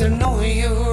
to do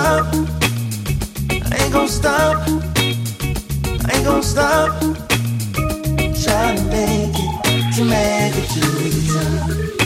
stop. I ain't gonna stop. I ain't gonna stop. Trying to make it, to make it to the top.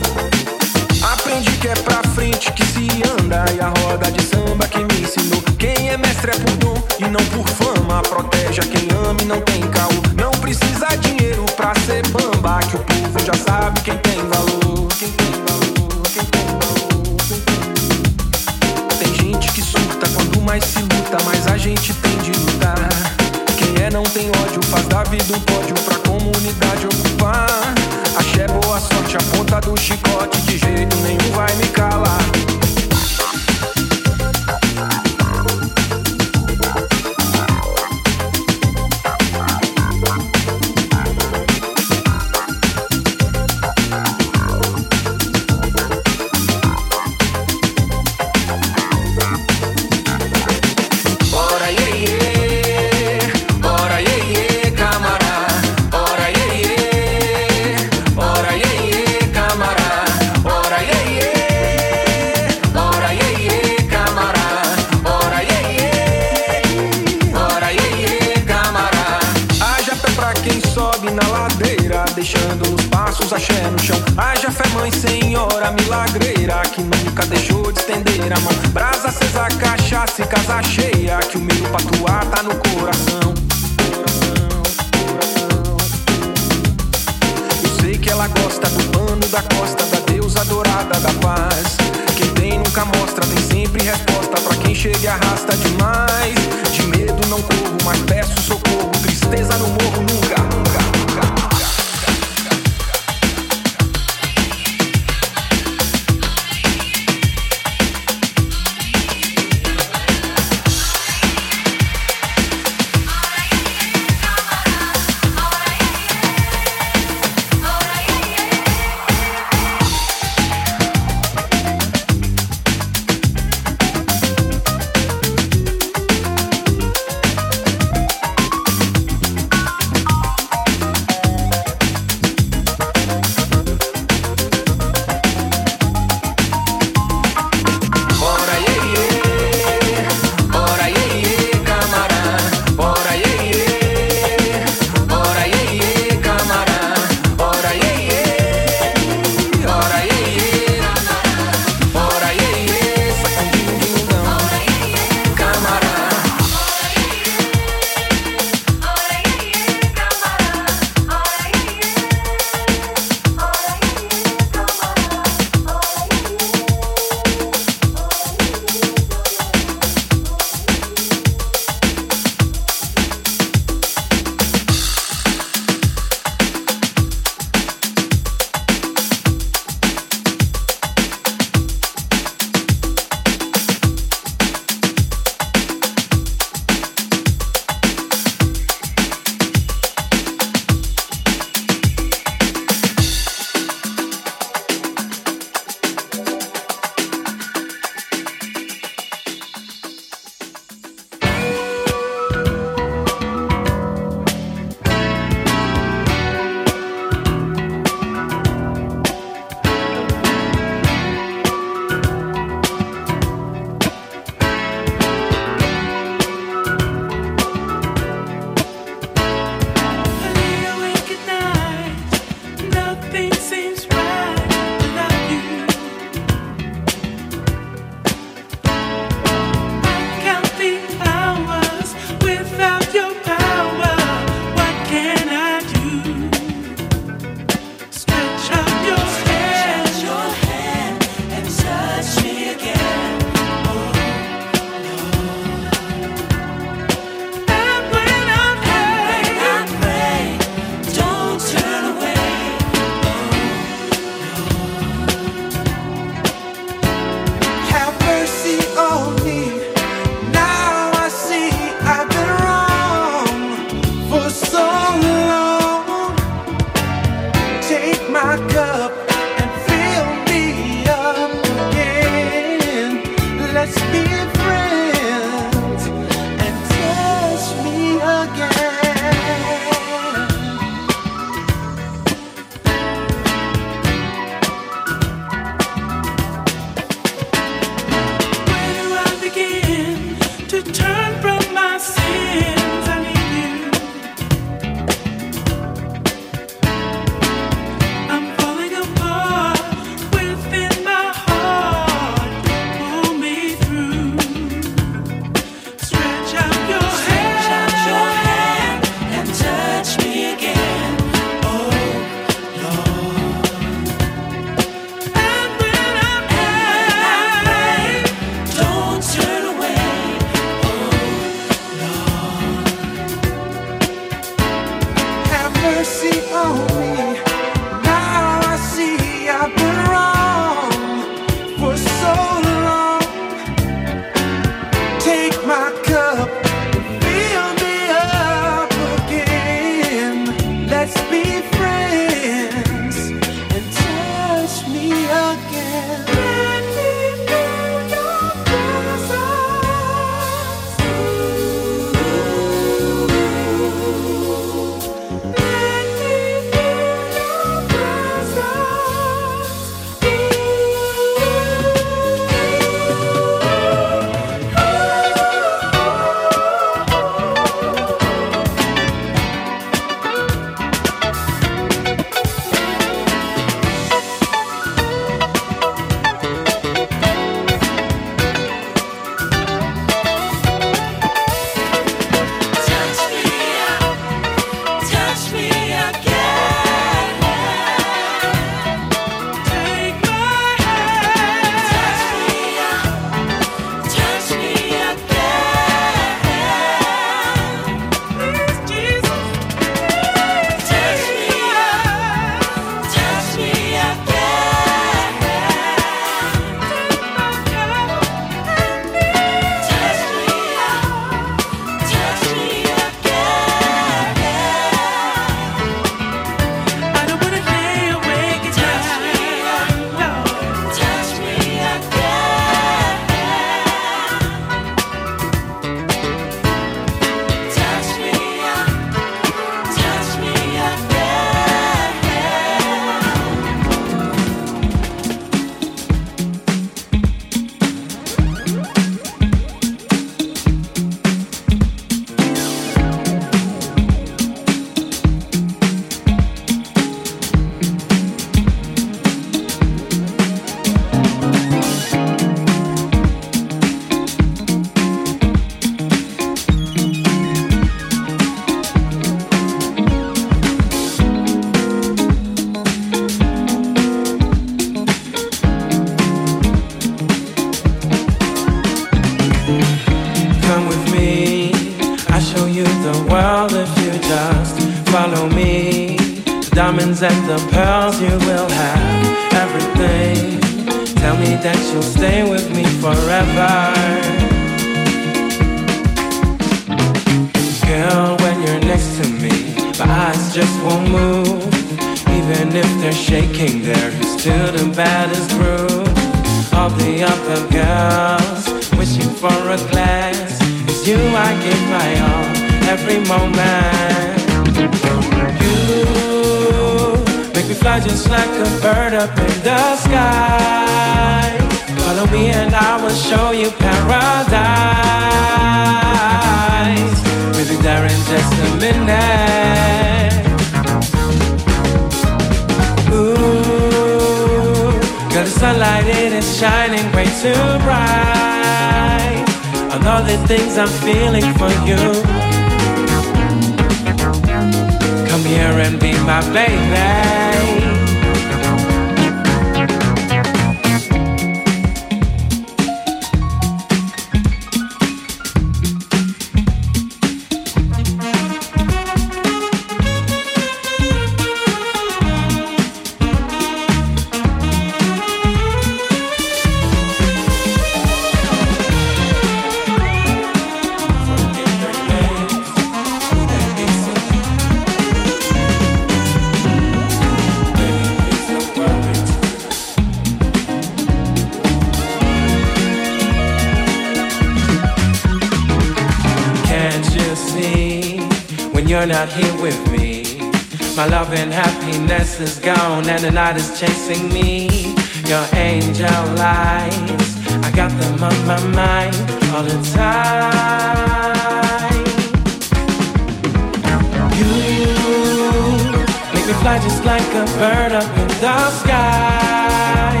fly just like a bird up in the sky.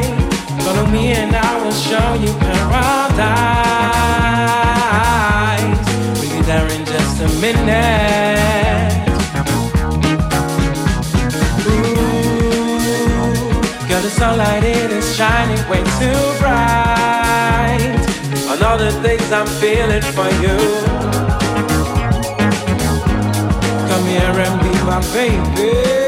Follow me and I will show you paradise. We'll be there in just a minute. Ooh, girl, the sunlight it is shining way too bright. On all the things I'm feeling for you. Come here and be my baby.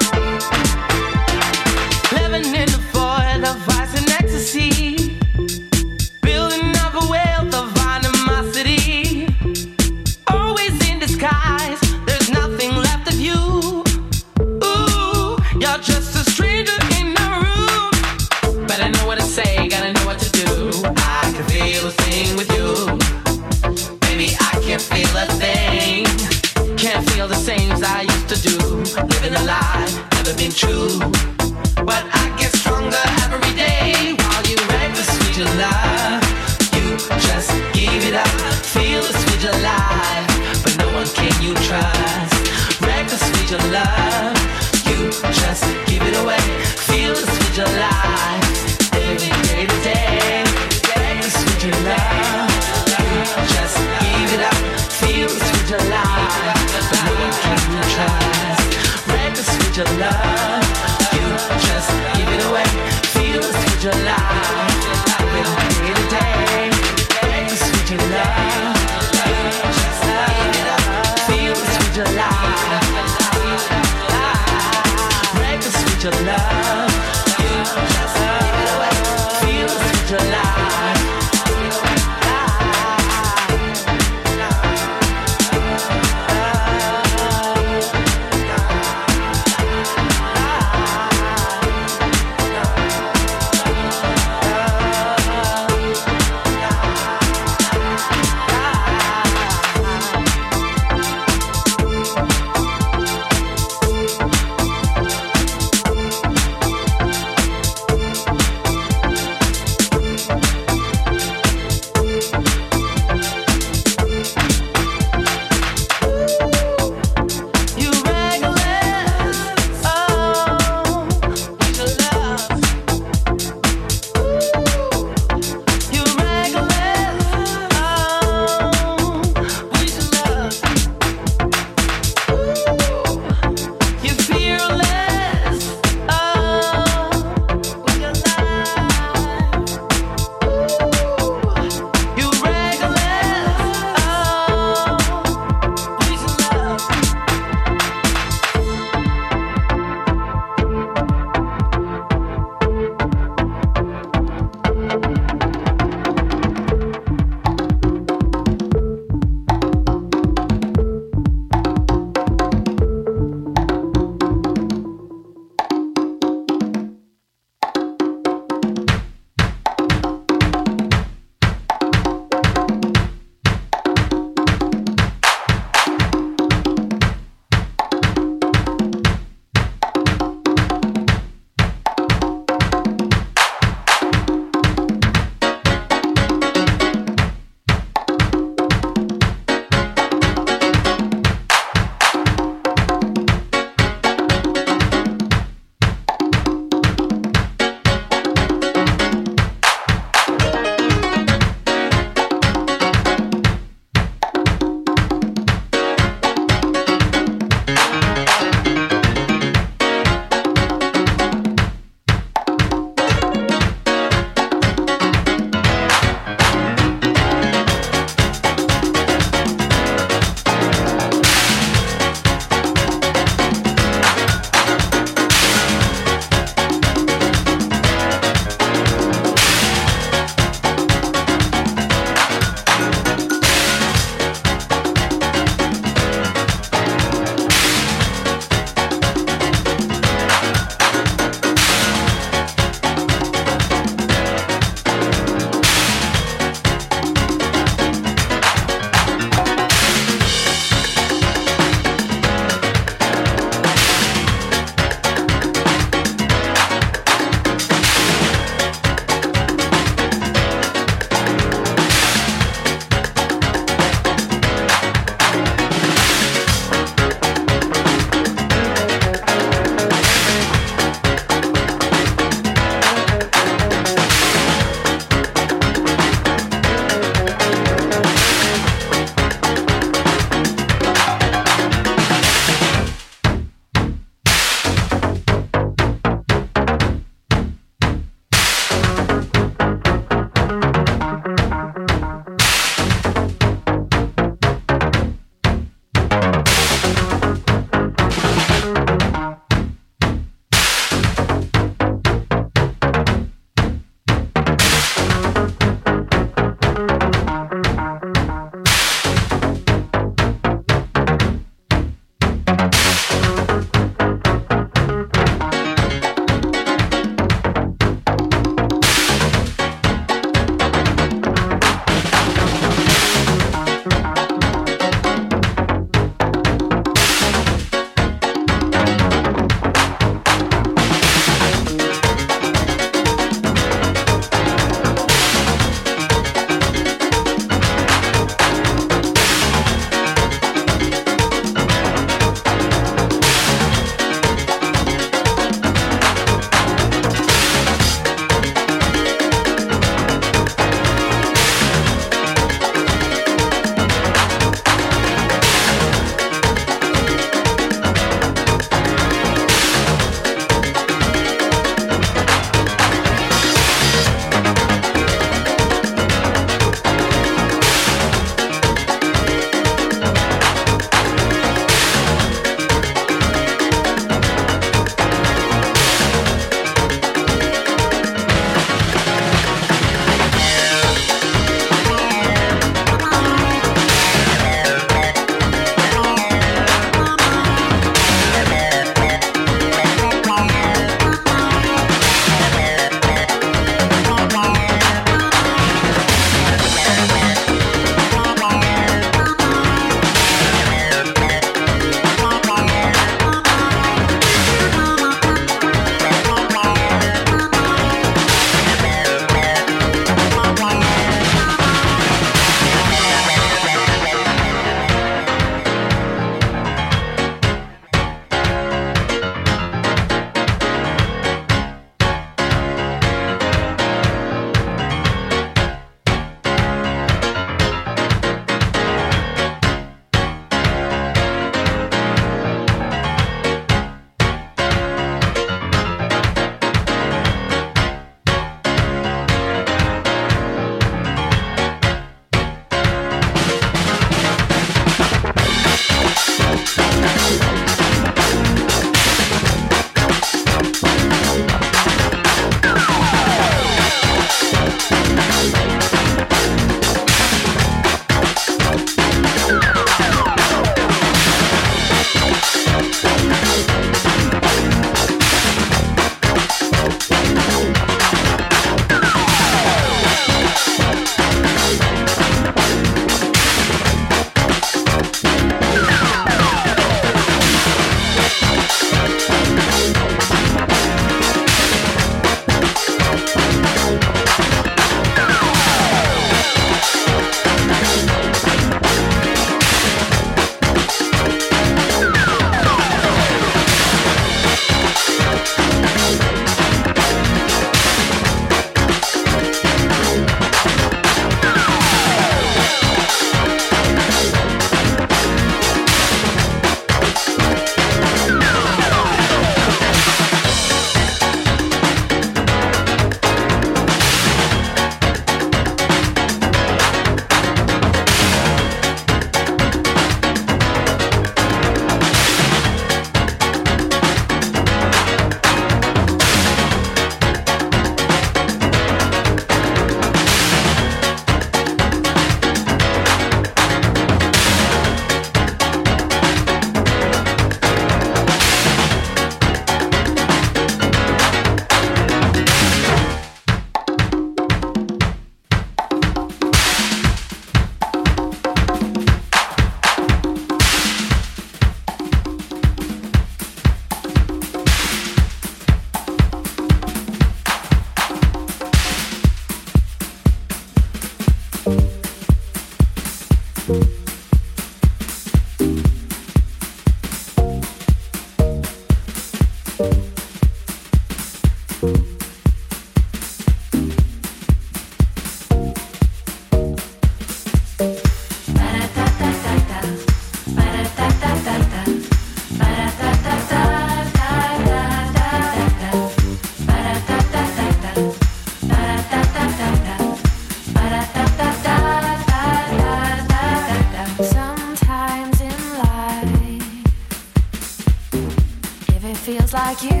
Like you